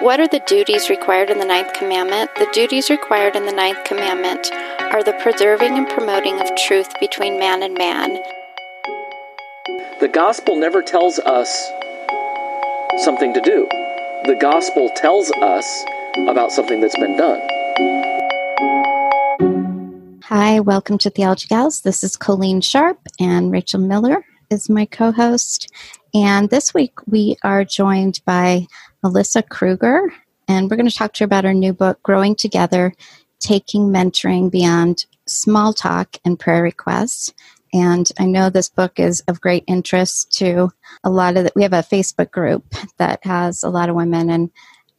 What are the duties required in the ninth commandment? The duties required in the ninth commandment are the preserving and promoting of truth between man and man. The gospel never tells us something to do. The gospel tells us about something that's been done. Hi, welcome to Theology Gals. This is Colleen Sharp, and Rachel Miller is my co host. And this week we are joined by Melissa Kruger, and we're going to talk to her about her new book, Growing Together Taking Mentoring Beyond Small Talk and Prayer Requests. And I know this book is of great interest to a lot of the, we have a Facebook group that has a lot of women. And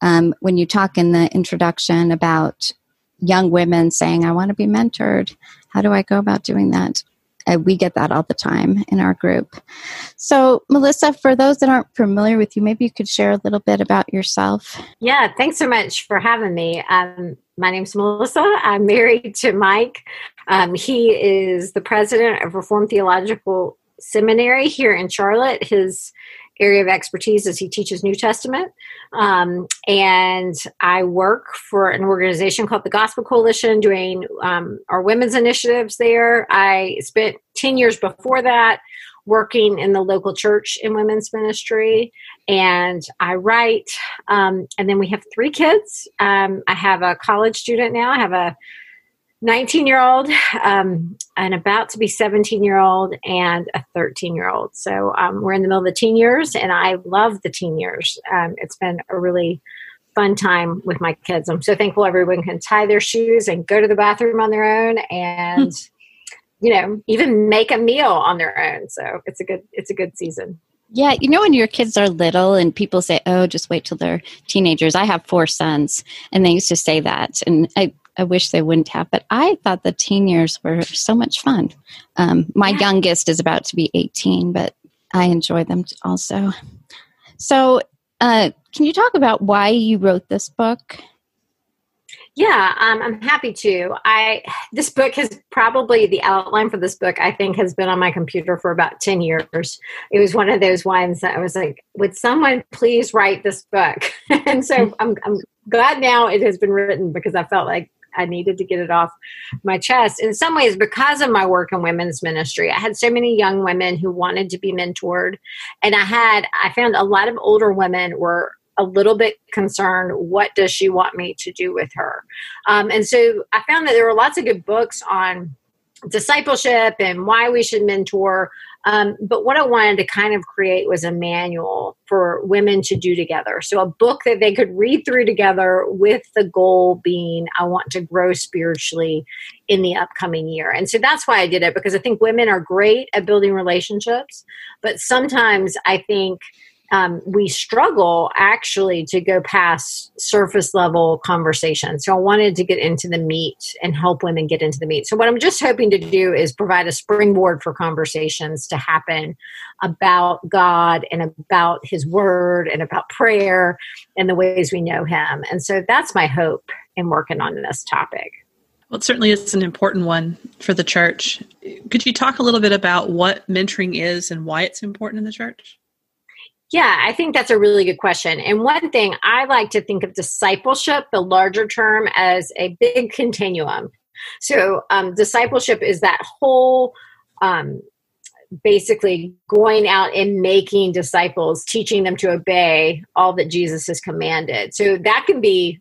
um, when you talk in the introduction about young women saying, I want to be mentored, how do I go about doing that? Uh, we get that all the time in our group. So, Melissa, for those that aren't familiar with you, maybe you could share a little bit about yourself. Yeah, thanks so much for having me. Um, my name's Melissa. I'm married to Mike. Um, he is the president of Reformed Theological Seminary here in Charlotte. His area of expertise is he teaches New Testament. Um, and I work for an organization called the Gospel Coalition doing um, our women's initiatives there. I spent 10 years before that working in the local church in women's ministry and i write um, and then we have three kids um, i have a college student now i have a 19 year old, um, an about to be 17 year old, and a 13 year old. So um, we're in the middle of the teen years, and I love the teen years. Um, it's been a really fun time with my kids. I'm so thankful everyone can tie their shoes and go to the bathroom on their own and. you know, even make a meal on their own. So it's a good it's a good season. Yeah, you know when your kids are little and people say, "Oh, just wait till they're teenagers." I have four sons, and they used to say that, and I I wish they wouldn't have, but I thought the teen years were so much fun. Um, my yeah. youngest is about to be 18, but I enjoy them also. So, uh, can you talk about why you wrote this book? Yeah, um, I'm happy to. I this book has probably the outline for this book. I think has been on my computer for about ten years. It was one of those ones that I was like, "Would someone please write this book?" and so I'm, I'm glad now it has been written because I felt like I needed to get it off my chest. In some ways, because of my work in women's ministry, I had so many young women who wanted to be mentored, and I had I found a lot of older women were a little bit concerned what does she want me to do with her um, and so i found that there were lots of good books on discipleship and why we should mentor um, but what I wanted to kind of create was a manual for women to do together. So, a book that they could read through together with the goal being, I want to grow spiritually in the upcoming year. And so that's why I did it because I think women are great at building relationships, but sometimes I think um, we struggle actually to go past surface level conversation. So I wanted to get into the meat and help women get into the meat. So what I'm just hoping to do is provide a springboard for conversations to happen about God and about His Word and about prayer and the ways we know Him. And so that's my hope in working on this topic. Well, it certainly is an important one for the church. Could you talk a little bit about what mentoring is and why it's important in the church? Yeah, I think that's a really good question. And one thing I like to think of discipleship, the larger term, as a big continuum. So, um, discipleship is that whole um, basically going out and making disciples, teaching them to obey all that Jesus has commanded. So, that can be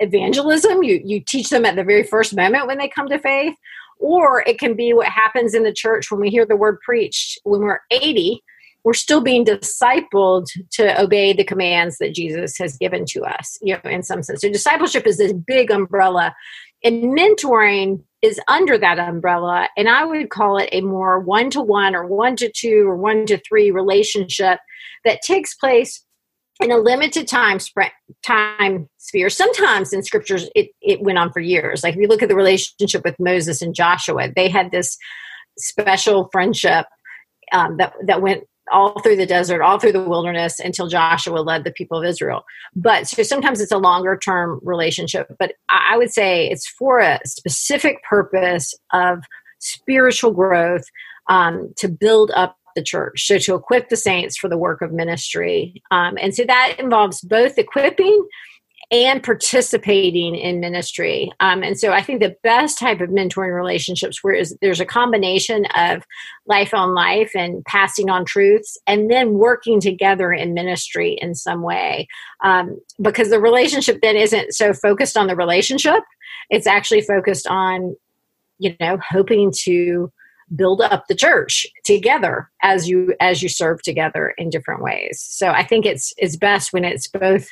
evangelism you you teach them at the very first moment when they come to faith or it can be what happens in the church when we hear the word preached when we're 80 we're still being discipled to obey the commands that jesus has given to us you know in some sense. So discipleship is this big umbrella and mentoring is under that umbrella and i would call it a more one-to-one or one-to-two or one-to-three relationship that takes place in a limited time spread time sphere. Sometimes in scriptures it, it went on for years. Like if you look at the relationship with moses and joshua they had this special friendship um, that that went all through the desert all through the wilderness until joshua led the people of israel but so sometimes it's a longer term relationship but i would say it's for a specific purpose of spiritual growth um, to build up the church. So to equip the saints for the work of ministry. Um, and so that involves both equipping and participating in ministry. Um, and so I think the best type of mentoring relationships where is there's a combination of life on life and passing on truths and then working together in ministry in some way. Um, because the relationship then isn't so focused on the relationship. It's actually focused on, you know, hoping to build up the church together as you as you serve together in different ways so i think it's it's best when it's both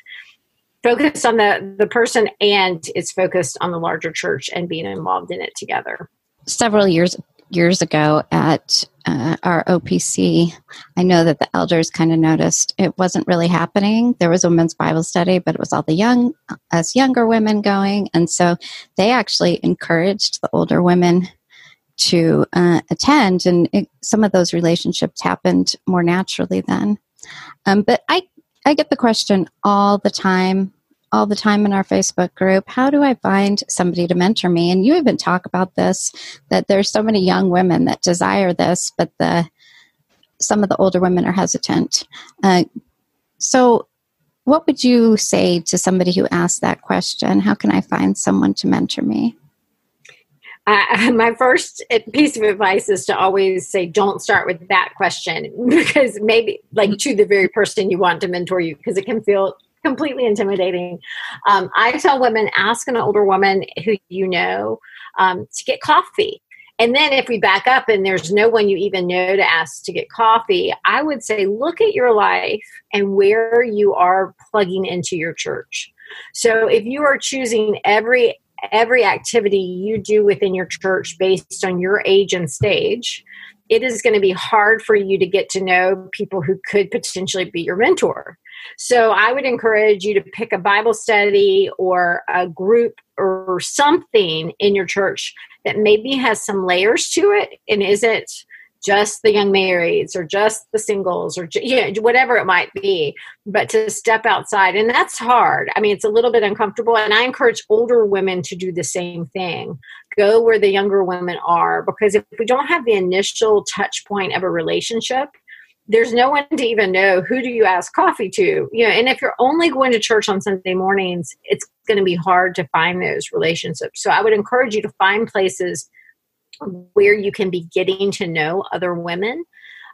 focused on the the person and it's focused on the larger church and being involved in it together. Several years years ago at uh, our opc i know that the elders kind of noticed it wasn't really happening. There was a women's bible study but it was all the young us younger women going. And so they actually encouraged the older women to uh, attend, and it, some of those relationships happened more naturally then. Um, but I, I get the question all the time, all the time in our Facebook group. How do I find somebody to mentor me? And you even talk about this that there's so many young women that desire this, but the some of the older women are hesitant. Uh, so, what would you say to somebody who asks that question? How can I find someone to mentor me? My first piece of advice is to always say don't start with that question because maybe like to the very person you want to mentor you because it can feel completely intimidating. Um, i tell women ask an older woman who you know um, to get coffee. And then if we back up and there's no one you even know to ask to get coffee i would say look at your life and where you are plugging into your church. So if you are choosing every every activity you do within your church based on your age and stage, it is going to be hard for you to get to know people who could potentially be your mentor. So I would encourage you to pick a Bible study or a group or something in your church that maybe has some layers to it and isn't just the young marrieds or just the singles or you know whatever it might be but to step outside and that's hard. I mean it's a little bit uncomfortable and i encourage older women to do the same thing. Go where the younger women are because if we don't have the initial touch point of a relationship there's no one to even know who do you ask coffee to you know and if you're only going to church on sunday mornings it's going to be hard to find those relationships. So i would encourage you to find places where you can be getting to know other women.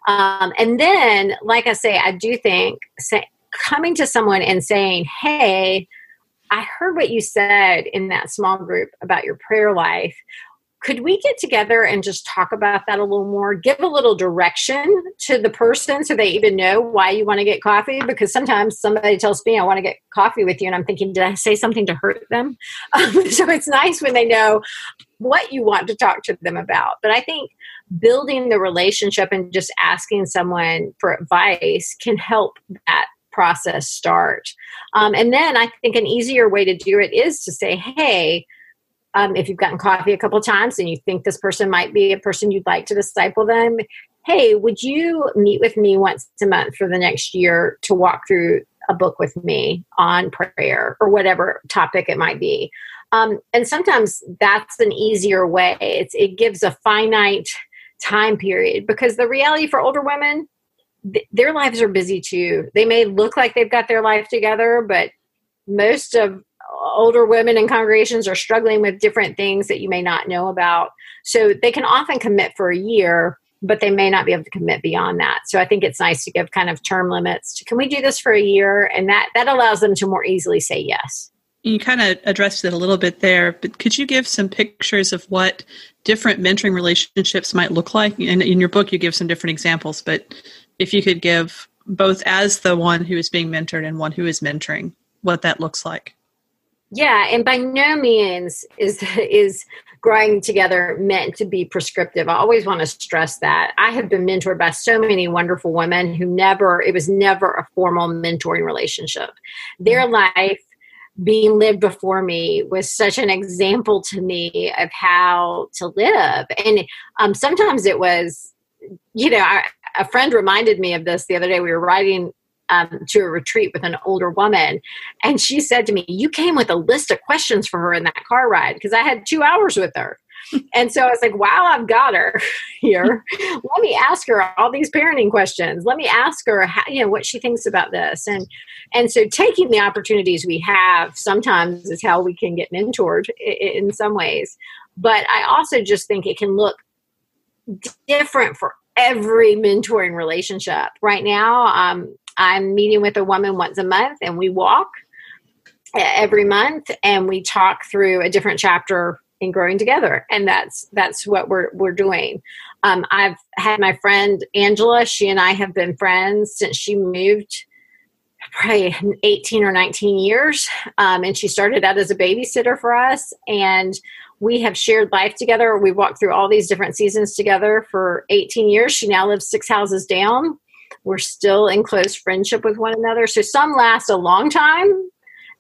Um, and then, like I say, I do think say, coming to someone and saying, hey, I heard what you said in that small group about your prayer life could we get together and just talk about that a little more? Give a little direction to the person so they even know why you want to get coffee? Because sometimes somebody tells me i want to get coffee with you and i'm thinking did i say something to hurt them? Um, so it's nice when they know what you want to talk to them about. But i think building the relationship and just asking someone for advice can help that process start. Um, and then i think an easier way to do it is to say hey um, if you've gotten coffee a couple times and you think this person might be a person you'd like to disciple them, hey, would you meet with me once a month for the next year to walk through a book with me on prayer or whatever topic it might be? Um, and sometimes that's an easier way. It's, it gives a finite time period because the reality for older women, th- their lives are busy too. They may look like they've got their life together, but most of older women in congregations are struggling with different things that you may not know about. So they can often commit for a year, but they may not be able to commit beyond that. So I think it's nice to give kind of term limits. Can we do this for a year? And that that allows them to more easily say yes. You kind of addressed it a little bit there, but could you give some pictures of what different mentoring relationships might look like? In, in your book, you give some different examples, but if you could give both as the one who is being mentored and one who is mentoring, what that looks like. Yeah, and by no means is is growing together meant to be prescriptive. I always want to stress that. I have been mentored by so many wonderful women who never it was never a formal mentoring relationship. Their mm-hmm. life being lived before me was such an example to me of how to live. And um, sometimes it was, you know, I, a friend reminded me of this the other day. We were riding um, to a retreat with an older woman. And she said to me, You came with a list of questions for her in that car ride because I had two hours with her. and so I was like, wow, I've got her here. Let me ask her all these parenting questions. Let me ask her how, you know, what she thinks about this. And and so taking the opportunities we have sometimes is how we can get mentored in some ways. But I also just think it can look different for every mentoring relationship. Right now, um, I'm meeting with a woman once a month and we walk every month and we talk through a different chapter in growing together. And that's that's what we're we're doing. Um, i've had my friend angela. She and i have been friends since she moved probably 18 or 19 years. Um, and she started out as a babysitter for us and we have shared life together. We've walked through all these different seasons together for 18 years. She now lives six houses down we're still in close friendship with one another. So some last a long time,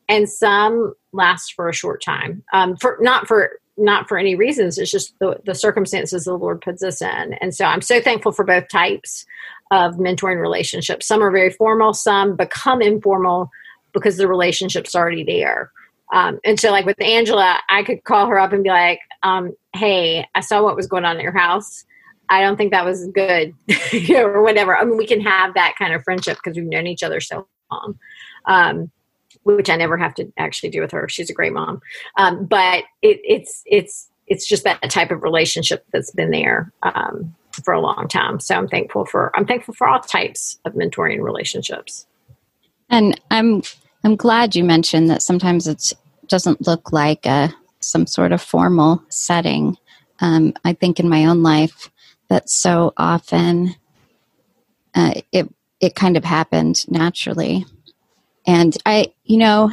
and some last for a short time. Um, for not for not for any reasons. It's just the, the circumstances the Lord puts us in. And so I'm so thankful for both types of mentoring relationships. Some are very formal. Some become informal because the relationship's already there. Um, and so, like with Angela, I could call her up and be like, um, "Hey, I saw what was going on at your house. I don't think that was good, or whatever. I mean, we can have that kind of friendship because we've known each other so long. Um, which I never have to actually do with her. She's a great mom, um, but it, it's it's it's just that type of relationship that's been there um, for a long time. So I'm thankful for I'm thankful for all types of mentoring relationships. And I'm I'm glad you mentioned that sometimes it doesn't look like a some sort of formal setting. Um, I think in my own life, that so often uh, it it kind of happened naturally. And I, you know,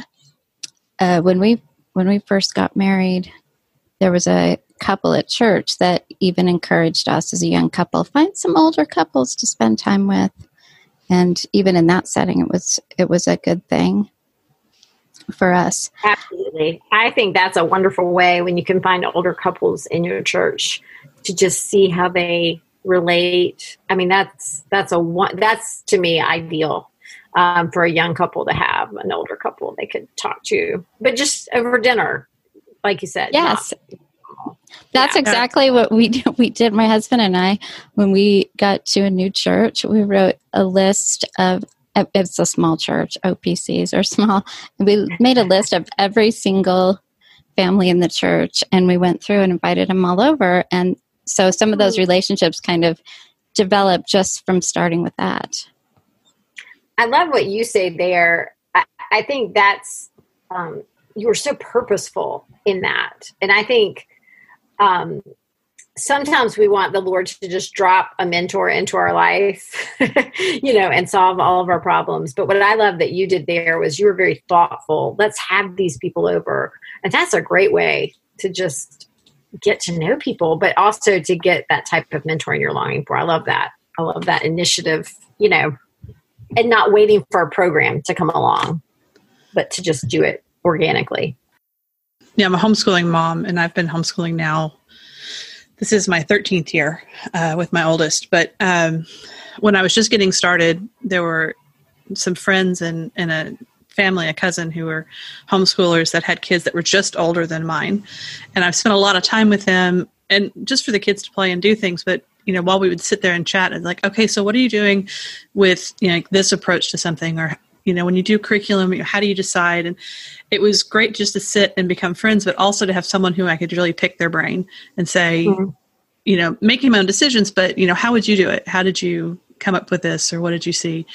uh, when we when we first got married, there was a couple at church that even encouraged us as a young couple find some older couples to spend time with. And even in that setting, it was it was a good thing for us. Absolutely, I think that's a wonderful way when you can find older couples in your church to just see how they relate. I mean, that's that's a one. That's to me ideal um, for a young couple to have an older couple they could talk to, but just over dinner, like you said. Yes. That's yeah. exactly what we did. We did. My husband and I, when we got to a new church, we wrote a list of. It's a small church. OPCs are small. We made a list of every single family in the church, and we went through and invited them all over. And so some of those mm-hmm. relationships kind of develop just from starting with that. I love what you say there. I, I think that's um, you were so purposeful in that, and I think um, sometimes we want the Lord to just drop a mentor into our life, you know, and solve all of our problems. But what I love that you did there was you were very thoughtful. Let's have these people over, and that's a great way to just get to know people, but also to get that type of mentoring you're longing for. I love that. I love that initiative, you know, and not waiting for a program to come along, but to just do it organically. Yeah, I'm a homeschooling mom, and I've been homeschooling now. This is my 13th year uh, with my oldest. But um, when I was just getting started, there were some friends and, and a family, a cousin who were homeschoolers that had kids that were just older than mine. And I've spent a lot of time with them and just for the kids to play and do things. But, you know, while we would sit there and chat and like, okay, so what are you doing with, you know, this approach to something or, you know, when you do curriculum, how do you decide? And it was great just to sit and become friends, but also to have someone who I could really pick their brain and say, mm-hmm. you know, making my own decisions, but, you know, how would you do it? How did you come up with this or what did you see?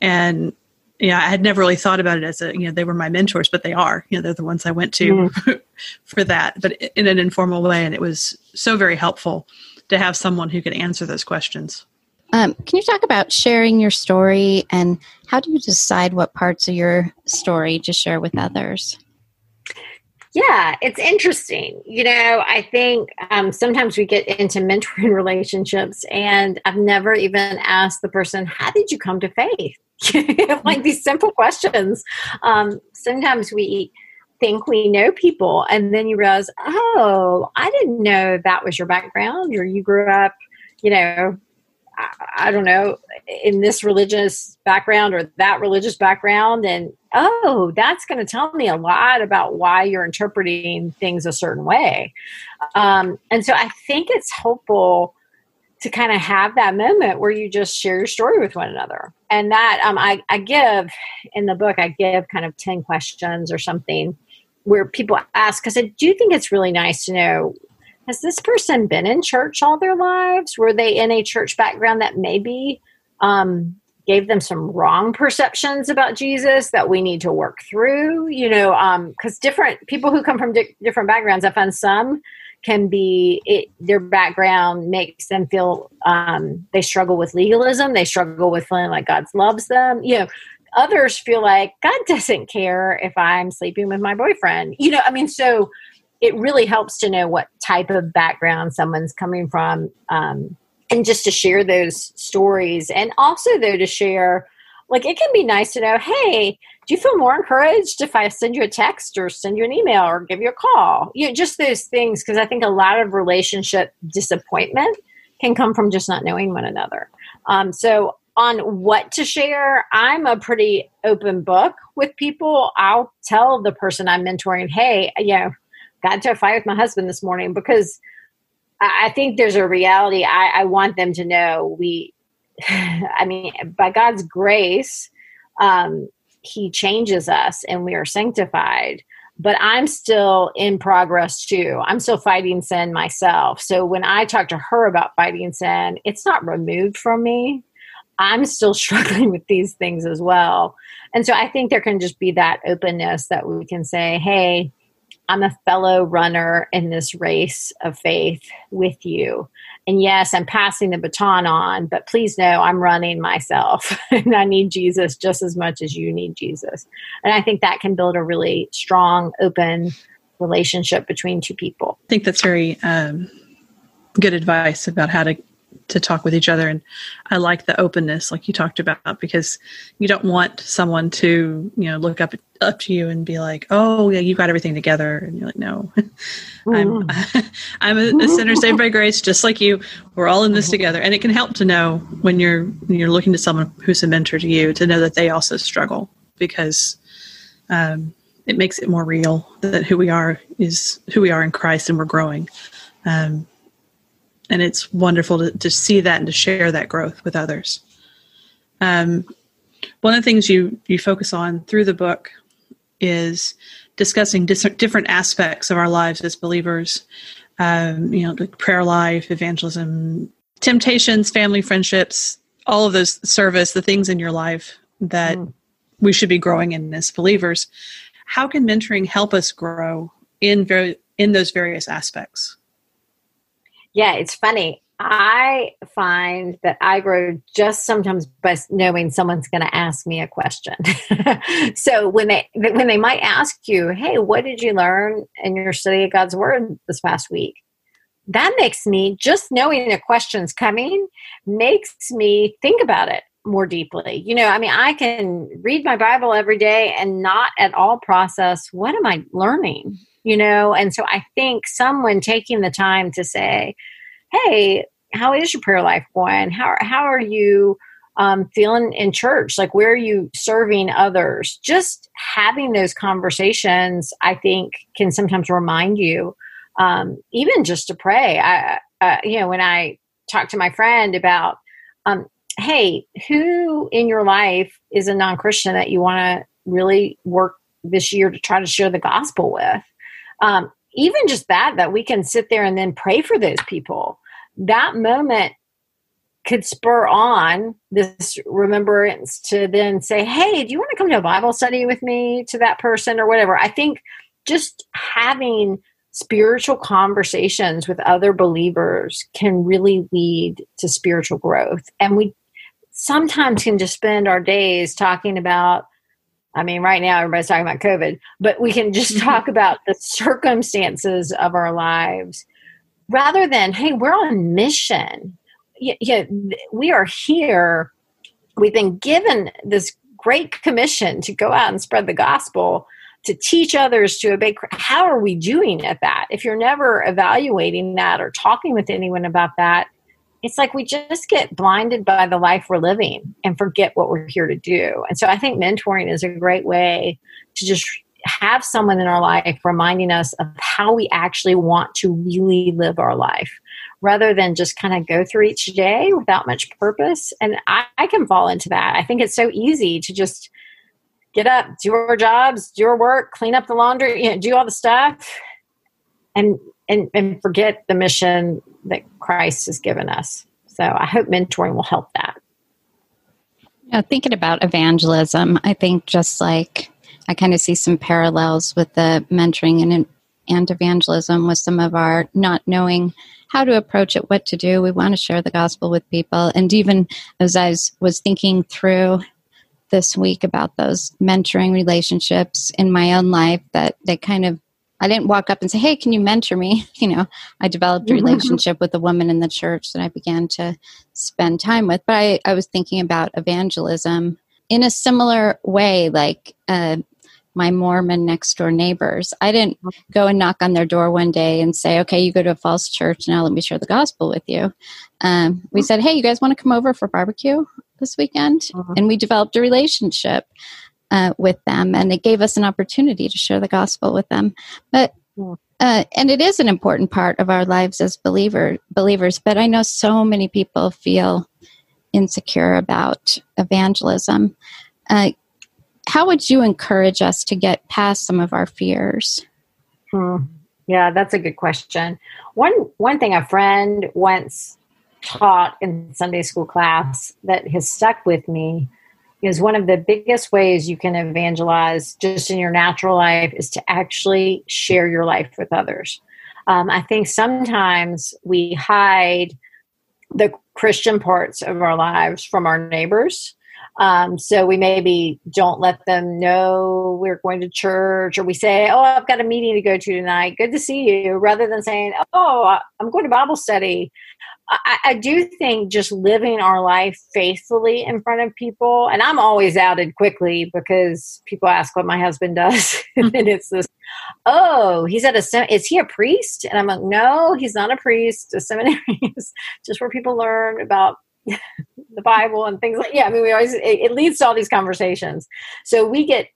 And yeah, I had never really thought about it as a, you know, they were my mentors, but they are, you know, they're the ones I went to mm. for that, but in an informal way. And it was so very helpful to have someone who could answer those questions. Um, can you talk about sharing your story and how do you decide what parts of your story to share with others? Yeah, it's interesting. You know, I think um, sometimes we get into mentoring relationships, and I've never even asked the person, How did you come to faith? like these simple questions. Um, sometimes we think we know people, and then you realize, oh, I didn't know that was your background, or you grew up, you know, I, I don't know, in this religious background or that religious background, and oh, that's going to tell me a lot about why you're interpreting things a certain way. Um, and so I think it's helpful to kind of have that moment where you just share your story with one another. And that um, I, I give in the book, I give kind of 10 questions or something where people ask, because I do think it's really nice to know has this person been in church all their lives? Were they in a church background that maybe um, gave them some wrong perceptions about Jesus that we need to work through? You know, because um, different people who come from di- different backgrounds, I find some can be it, their background makes them feel um, they struggle with legalism they struggle with feeling like god loves them you know. Others feel like god doesn't care if i'm sleeping with my boyfriend you know i mean so it really helps to know what type of background someone's coming from um, and just to share those stories and also though to share like it can be nice to know hey do you feel more encouraged if i send you a text or send you an email or give you a call? You know just those things because i think a lot of relationship disappointment can come from just not knowing one another. Um, so on what to share i'm a pretty open book with people. I'll tell the person i'm mentoring hey you know got into a fight with my husband this morning because I think there's a reality. I, I want them to know we I mean, by God's grace, um, He changes us and we are sanctified. But I'm still in progress too. I'm still fighting sin myself. So when I talk to her about fighting sin, it's not removed from me. I'm still struggling with these things as well. And so I think there can just be that openness that we can say, hey, I'm a fellow runner in this race of faith with you. And yes, I'm passing the baton on, but please know I'm running myself and I need Jesus just as much as you need Jesus. And I think that can build a really strong, open relationship between two people. I think that's very um, good advice about how to to talk with each other. And i like the openness like you talked about because you don't want someone to you know look up up to you and be like oh yeah you got everything together. And you're like no. I'm i'm a, a, sinner saved by grace just like you. We're all in this together. And it can help to know when you're when you're looking to someone who's a mentor to you to know that they also struggle because um, it makes it more real that who we are is who we are in christ and we're growing. Um, and it's wonderful to, to see that and to share that growth with others. Um, one of the things you you focus on through the book is discussing dis- different aspects of our lives as believers. Um, you know, like prayer life, evangelism, temptations, family friendships, all of those service, the things in your life that mm. we should be growing in as believers. How can mentoring help us grow in very in those various aspects? Yeah, it's funny. I find that I grow just sometimes by knowing someone's going to ask me a question. so when they when they might ask you, "Hey, what did you learn in your study of God's Word this past week?" That makes me just knowing a question's coming makes me think about it more deeply. You know, I mean, I can read my Bible every day and not at all process what am I learning you know and so i think someone taking the time to say hey how is your prayer life going how, how are you um, feeling in church? Like, where are you serving others? Just having those conversations, I think, can sometimes remind you, um, even just to pray. I, uh, you know, when I talk to my friend about, um, hey, who in your life is a non Christian that you want to really work this year to try to share the gospel with? Um, even just that, that we can sit there and then pray for those people. That moment could spur on this remembrance to then say, Hey, do you want to come to a Bible study with me to that person or whatever? I think just having spiritual conversations with other believers can really lead to spiritual growth. And we sometimes can just spend our days talking about I mean, right now everybody's talking about COVID, but we can just mm-hmm. talk about the circumstances of our lives rather than, hey, we're on mission yeah, yeah, we are here. We've been given this great commission to go out and spread the gospel, to teach others to obey. How are we doing at that? If you're never evaluating that or talking with anyone about that, it's like we just get blinded by the life we're living and forget what we're here to do. And so I think mentoring is a great way to just have someone in our life reminding us of how we actually want to really live our life rather than just kind of go through each day without much purpose. And I, I, can fall into that. I think it's so easy to just get up, do our jobs, do our work, clean up the laundry, you know, do all the stuff, and and and forget the mission that Christ has given us. So I hope mentoring will help that. Thinking about evangelism, I think just like I kind of see some parallels with the mentoring and and evangelism with some of our not knowing how to approach it, what to do. We want to share the gospel with people. And even as I was thinking through this week about those mentoring relationships in my own life, that they kind of, I didn't walk up and say, Hey, can you mentor me? You know, I developed a mm-hmm. relationship with a woman in the church that I began to spend time with. But I, I was thinking about evangelism in a similar way, like, uh, my Mormon next door neighbors. I didn't go and knock on their door one day and say, okay, you go to a false church, now let me share the gospel with you. Um, we said, hey, you guys want to come over for barbecue this weekend? Uh-huh. And we developed a relationship uh, with them, and it gave us an opportunity to share the gospel with them. But uh, and it is an important part of our lives as believer believers. But I know so many people feel insecure about evangelism. Uh, how would you encourage us to get past some of our fears? Hmm. Yeah, that's a good question. One one thing a friend once taught in Sunday school class that has stuck with me is one of the biggest ways you can evangelize just in your natural life is to actually share your life with others. Um, I think sometimes we hide the Christian parts of our lives from our neighbors um, so we maybe don't let them know we're going to church, or we say, "Oh, I've got a meeting to go to tonight. Good to see you," rather than saying, "Oh, I'm going to Bible study." I, I do think just living our life faithfully in front of people, and I'm always outed quickly because people ask what my husband does, and it's this, "Oh, he's at a sem- is he a priest?" And I'm like, "No, he's not a priest. A seminary is just where people learn about the Bible and things like yeah. I mean, we always it, it leads to all these conversations. So we get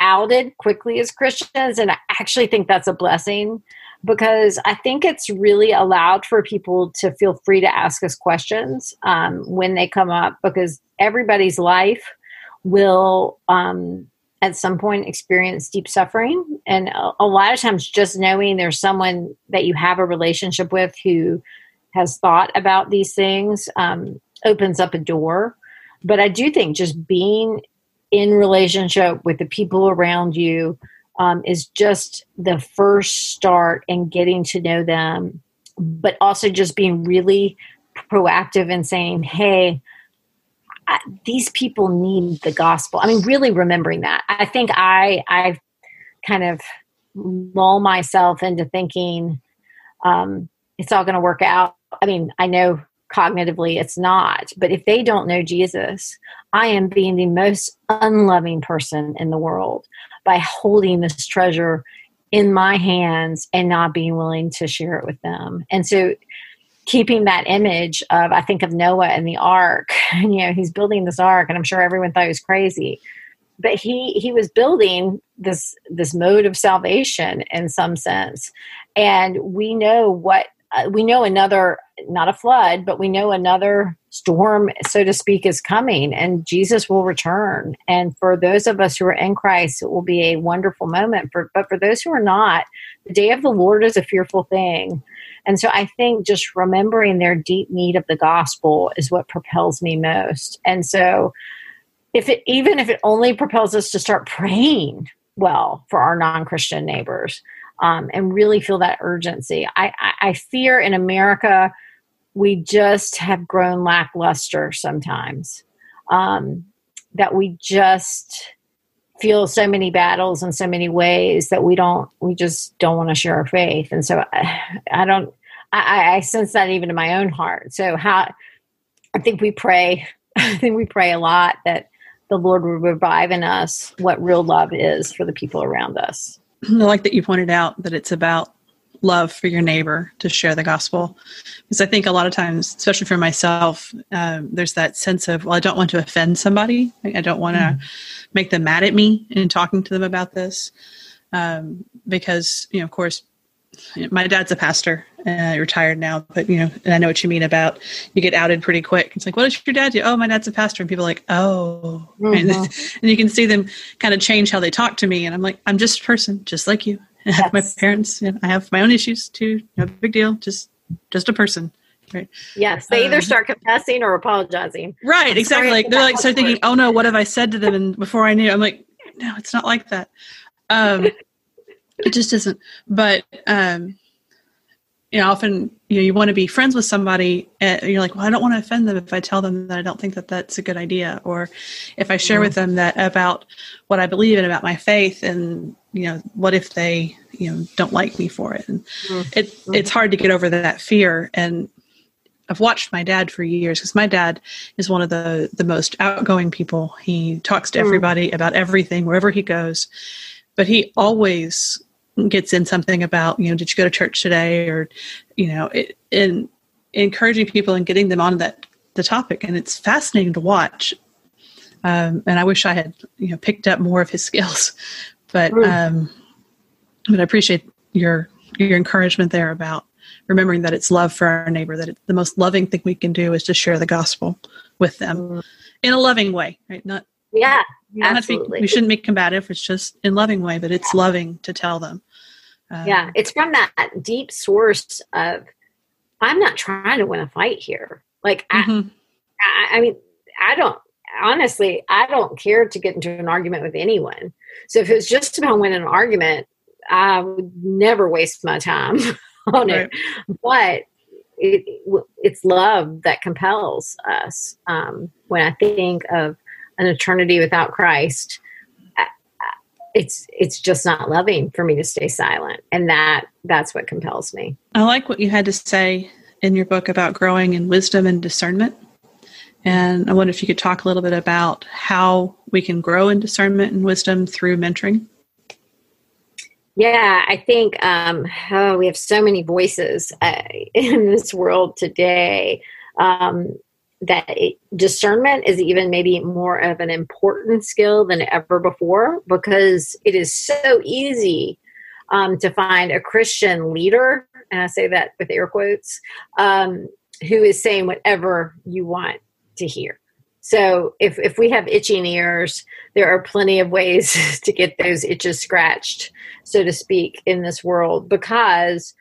outed quickly as Christians, and I actually think that's a blessing because I think it's really allowed for people to feel free to ask us questions um, when they come up because everybody's life will um, at some point experience deep suffering and a, lot of times just knowing there's someone that you have a relationship with who has thought about these things um, opens up a door. But I do think just being in relationship with the people around you um, is just the first start in getting to know them, but also just being really proactive and saying, hey, I, these people need the gospel. I mean, really remembering that. I think I I've kind of lull myself into thinking um, it's all going to work out I mean, I know cognitively it's not, but if they don't know Jesus, I am being the most unloving person in the world by holding this treasure in my hands and not being willing to share it with them. And so keeping that image of I think of Noah and the ark. And, you know, he's building this ark, and I'm sure everyone thought he was crazy. But he he was building this this mode of salvation in some sense, and we know what uh, we know another not a flood, but we know another storm, so to speak, is coming, and Jesus will return. And for those of us who are in Christ, it will be a wonderful moment. For but for those who are not, the day of the Lord is a fearful thing. And so I think just remembering their deep need of the gospel is what propels me most. And so if it even if it only propels us to start praying well for our non-Christian neighbors um, and really feel that urgency. I, I, I fear in America we just have grown lackluster sometimes. Um, that we just feel so many battles in so many ways that we don't we just don't want to share our faith and so i, I don't I, I, sense that even in my own heart so how i think we pray i think we pray a lot that the lord will revive in us what real love is for the people around us i like that you pointed out that it's about love for your neighbor to share the gospel. Because i think a lot of times especially for myself um, there's that sense of well i don't want to offend somebody. I don't want to mm. make them mad at me in talking to them about this. Um, because you know of course my dad's a pastor uh, retired now but you know and i know what you mean about you get outed pretty quick. It's like what does your dad do? Oh my dad's a pastor. And people are like oh. Mm-hmm. and, and you can see them kind of change how they talk to me. And i'm like i'm just a person just like you I have yes. my parents. I have my own issues too. No big deal. Just just a person. Right. Yes. They either um, start confessing or apologizing. Right. Exactly. Like they're like start thinking, oh no, what have I said to them? And before I knew, I'm like, no, it's not like that. Um, it just isn't. But um, you know, often you know you want to be friends with somebody, and you're like, well, I don't want to offend them if I tell them that I don't think that that's a good idea, or if I share mm-hmm. with them that about what I believe and about my faith, and you know, what if they you know don't like me for it? And mm-hmm. it it's hard to get over that fear. And I've watched my dad for years because my dad is one of the the most outgoing people. He talks to mm-hmm. everybody about everything wherever he goes, but he always gets in something about you know did you go to church today or you know it, in encouraging people and getting them on that the topic and it's fascinating to watch um, and i wish i had you know picked up more of his skills but um, but i appreciate your your encouragement there about remembering that it's love for our neighbor that it, the most loving thing we can do is to share the gospel with them mm. in a loving way right not yeah Absolutely. Be, we shouldn't be combative. It's just in loving way, but it's loving to tell them. Um, yeah, it's from that deep source of I'm not trying to win a fight here. Like mm-hmm. I, I mean, I don't honestly, I don't care to get into an argument with anyone. So if it was just about winning an argument, I would never waste my time on right. it. But it, it's love that compels us. Um, when I think of an eternity without Christ, it's it's just not loving for me to stay silent, and that that's what compels me. I like what you had to say in your book about growing in wisdom and discernment. And I wonder if you could talk a little bit about how we can grow in discernment and wisdom through mentoring. Yeah, I think um, oh, we have so many voices uh, in this world today. Um, that it, discernment is even maybe more of an important skill than ever before because it is so easy um, to find a Christian leader, and I say that with air quotes, um, who is saying whatever you want to hear. So if, if we have itching ears, there are plenty of ways to get those itches scratched, so to speak, in this world because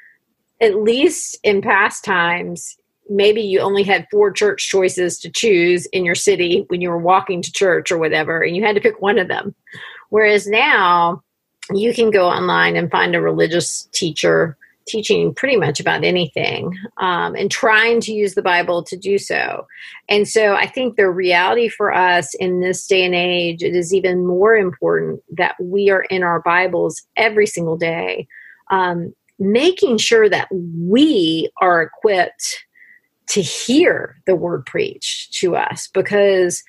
at least in past times, maybe you only had four church choices to choose in your city when you were walking to church or whatever, and you had to pick one of them. Whereas now, you can go online and find a religious teacher teaching pretty much about anything um, and trying to use the Bible to do so. And so I think the reality for us in this day and age, it is even more important that we are in our Bibles every single day, um, making sure that we are equipped to hear the word preached to us because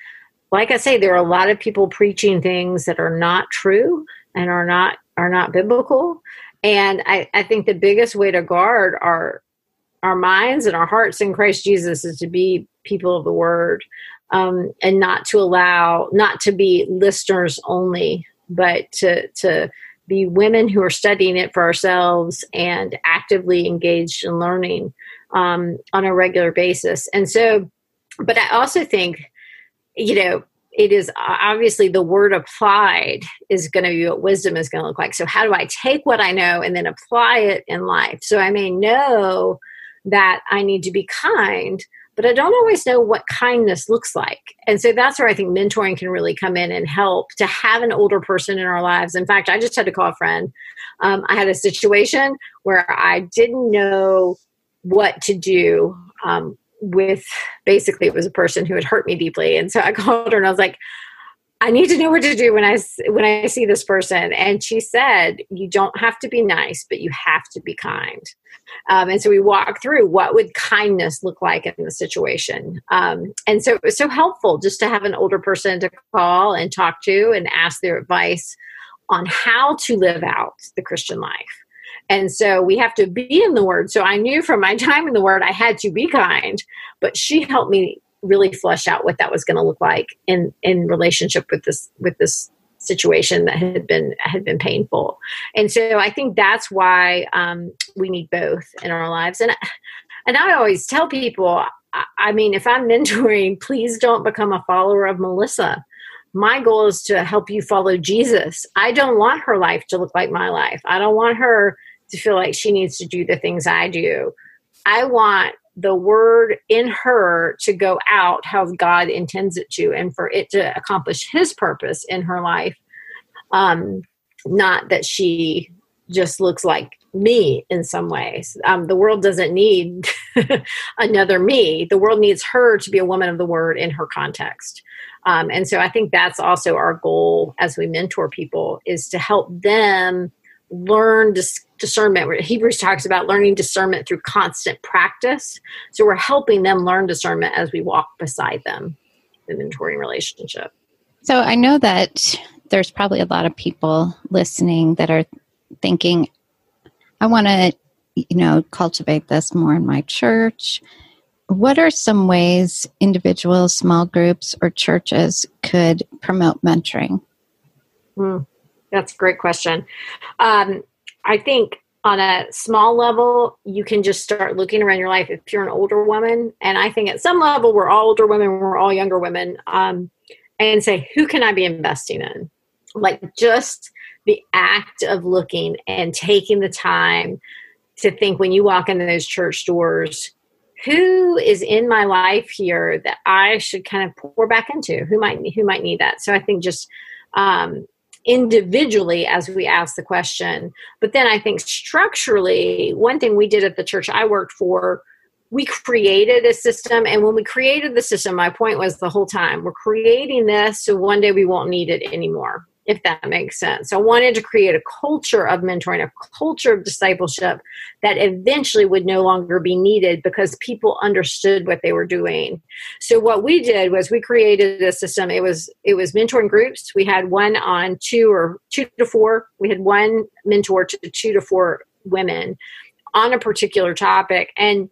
like i say there are a lot of people preaching things that are not true and are not are not biblical and i, I think the biggest way to guard our our minds and our hearts in Christ Jesus is to be people of the word um, and not to allow, not to be listeners only, but to, to be women who are studying it for ourselves and actively engaged in learning um, on a regular basis. And so, but I also think, you know, it is obviously the word applied is going to be what wisdom is going to look like. So, how do I take what I know and then apply it in life? So, I may know that I need to be kind, but I don't always know what kindness looks like. And so that's where I think mentoring can really come in and help to have an older person in our lives. In fact, I just had to call a friend. Um, I had a situation where I didn't know what to do um, with basically it was a person who had hurt me deeply. And so I called her and I was like, I need to know what to do when I when I see this person. And she said, "You don't have to be nice, but you have to be kind." Um, and so we walked through what would kindness look like in the situation. Um, and so it was so helpful just to have an older person to call and talk to and ask their advice on how to live out the Christian life. And so we have to be in the Word. So I knew from my time in the Word I had to be kind, but she helped me really flesh out what that was going to look like in in relationship with this with this situation that had been had been painful. And so i think that's why um, we need both in our lives. And and i always tell people I, I mean if i'm mentoring please don't become a follower of melissa. My goal is to help you follow jesus. I don't want her life to look like my life. I don't want her to feel like she needs to do the things i do i want the word in her to go out how God intends it to and for it to accomplish his purpose in her life. Um, not that she just looks like me in some ways. Um, the world doesn't need another me. The world needs her to be a woman of the word in her context. Um, and so I think that's also our goal as we mentor people is to help them learn dis- discernment. Hebrews talks about learning discernment through constant practice. So we're helping them learn discernment as we walk beside them in the mentoring relationship. So I know that there's probably a lot of people listening that are thinking, I want to, you know, cultivate this more in my church. What are some ways individuals, small groups, or churches could promote mentoring? Hmm. That's a great question. Um, I think on a small level, you can just start looking around your life if you're an older woman. And I think at some level, we're all older women, we're all younger women, um, and say, who can I be investing in? Like just the act of looking and taking the time to think when you walk into those church doors, who is in my life here that I should kind of pour back into? Who might who might need that? So I think just um, individually as we ask the question. But then I think structurally, one thing we did at the church I worked for, we created a system. And when we created the system, my point was the whole time we're creating this so one day we won't need it anymore if that makes sense. I wanted to create a culture of mentoring, a culture of discipleship that eventually would no longer be needed because people understood what they were doing. So what we did was we created a system. It was it was mentoring groups. We had one on two or two to four. We had one mentor to two to four women on a particular topic and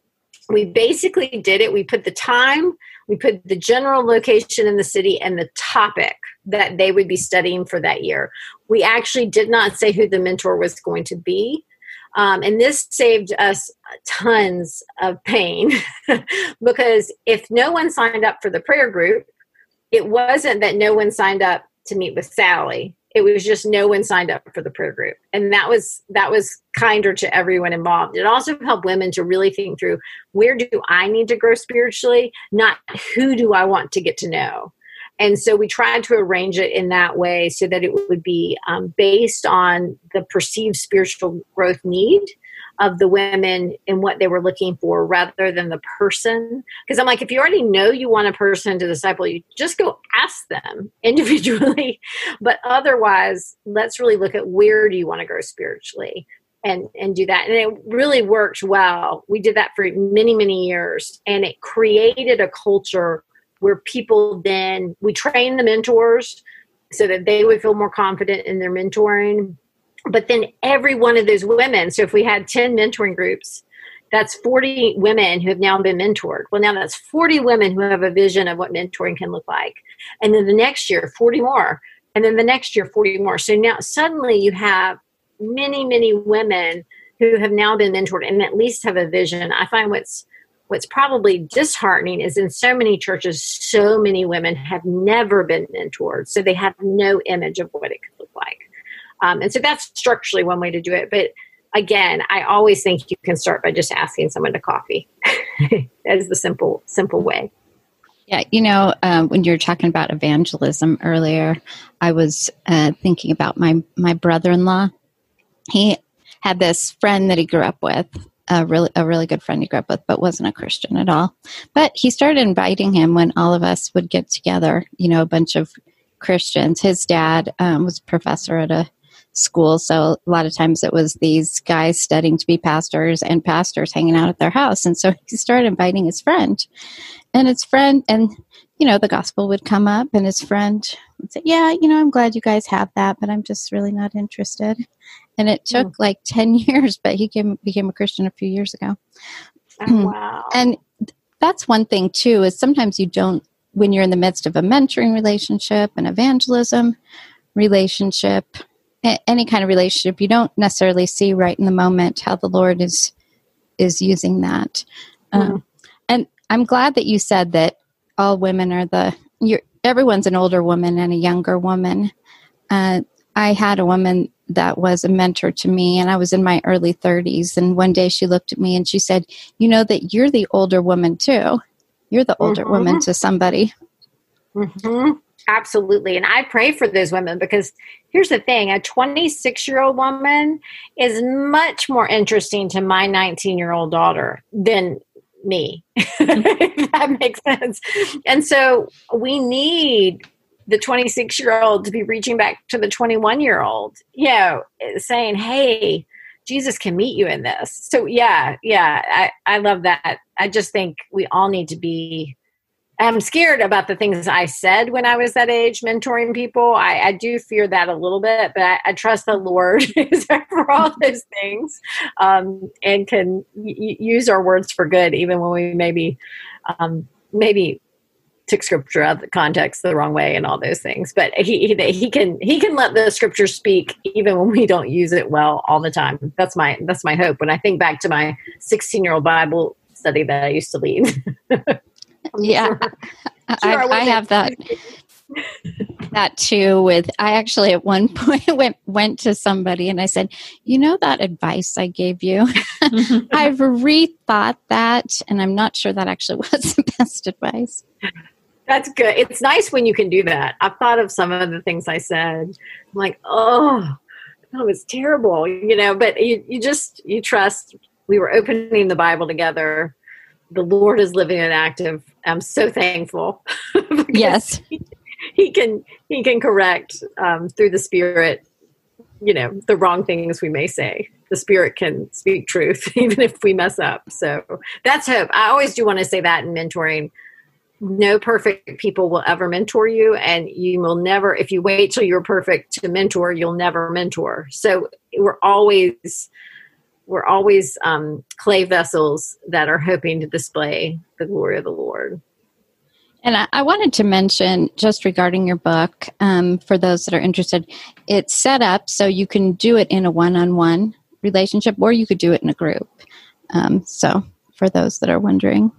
we basically did it. We put the time, we put the general location in the city and the topic that they would be studying for that year. We actually did not say who the mentor was going to be. Um, and this saved us tons of pain because if no one signed up for the prayer group, it wasn't that no one signed up to meet with Sally it was just no one signed up for the prayer group and that was that was kinder to everyone involved it also helped women to really think through where do i need to grow spiritually not who do i want to get to know and so we tried to arrange it in that way so that it would be um, based on the perceived spiritual growth need of the women and what they were looking for rather than the person. Because I'm like, if you already know you want a person to disciple you, just go ask them individually. but otherwise, let's really look at where do you want to grow spiritually and and do that and it really worked well we did that for many many years and it created a culture where people then we train the mentors so that they would feel more confident in their mentoring but then every one of those women so if we had 10 mentoring groups that's 40 women who have now been mentored. Well, now that's 40 women who have a vision of what mentoring can look like. And then the next year, 40 more. And then the next year, 40 more. So now suddenly you have many, many women who have now been mentored and at least have a vision. I find what's what's probably disheartening is in so many churches, so many women have never been mentored. So they have no image of what it could look like. Um, and so that's structurally one way to do it. But again, I always think you can start by just asking someone to coffee. that is the simple, simple way. Yeah, you know, um, when you were talking about evangelism earlier, I was uh, thinking about my my brother in law. He had this friend that he grew up with, a really a really good friend he grew up with, but wasn't a Christian at all. But he started inviting him when all of us would get together. You know, a bunch of Christians. His dad um, was a professor at a school, so a lot of times it was these guys studying to be pastors and pastors hanging out at their house. And so he started inviting his friend, and his friend and you know the gospel would come up, and his friend would say, "Yeah, you know, I'm glad you guys have that, but I'm just really not interested." And it took mm. like ten years, but he came, became a Christian a few years ago. Oh, wow! and that's one thing too is sometimes you don't when you're in the midst of a mentoring relationship, an evangelism relationship, any kind of relationship, you don't necessarily see right in the moment how the Lord is is using that. Mm-hmm. Um, and I'm glad that you said that all women are the you're, everyone's an older woman and a younger woman. Uh, I had a woman that was a mentor to me, and I was in my early 30s. And one day she looked at me and she said, "You know that you're the older woman too." You're the older mm-hmm. woman to somebody. Mm-hmm. Absolutely. And I pray for those women because here's the thing a 26 year old woman is much more interesting to my 19 year old daughter than me. if that makes sense. And so we need the 26 year old to be reaching back to the 21 year old, you know, saying, hey, Jesus can meet you in this. So yeah, yeah, I, I love that. I just think we all need to be I'm scared about the things I said when I was that age, mentoring people. I, I do fear that a little bit, but I, I trust the Lord for all those things um, and can y- use our words for good, even when we maybe um, maybe took scripture out of the context the wrong way and all those things. But he, he he can he can let the scripture speak even when we don't use it well all the time. That's my that's my hope. When I think back to my 16 year old Bible study that I used to lead. yeah, sure. I, I, I have that. That too with i actually at one point went went to somebody and i said you know that advice i gave you? I've rethought that and i'm not sure that actually was the best advice. That's good. It's nice when you can do that. I've thought of some of the things i said. I'm like oh that was terrible you know but you, you just you trust we were opening the bible together. The Lord is living and active. I'm so thankful. yes, he, he, can he can correct um, through the Spirit. You know the wrong things we may say. The Spirit can speak truth even if we mess up. So that's hope. I always do want to say that in mentoring. No perfect people will ever mentor you, and you will never. If you wait till you're perfect to mentor, you'll never mentor. So we're always we're always um, clay vessels that are hoping to display the glory of the Lord. And I, I wanted to mention, just regarding your book, um, for those that are interested, it's set up so you can do it in a one on one relationship or you could do it in a group. Um, so, for those that are wondering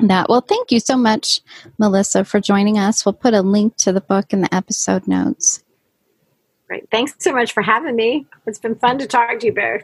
that, well, thank you so much, Melissa, for joining us. We'll put a link to the book in the episode notes. Great. Thanks so much for having me. It's been fun to talk to you both.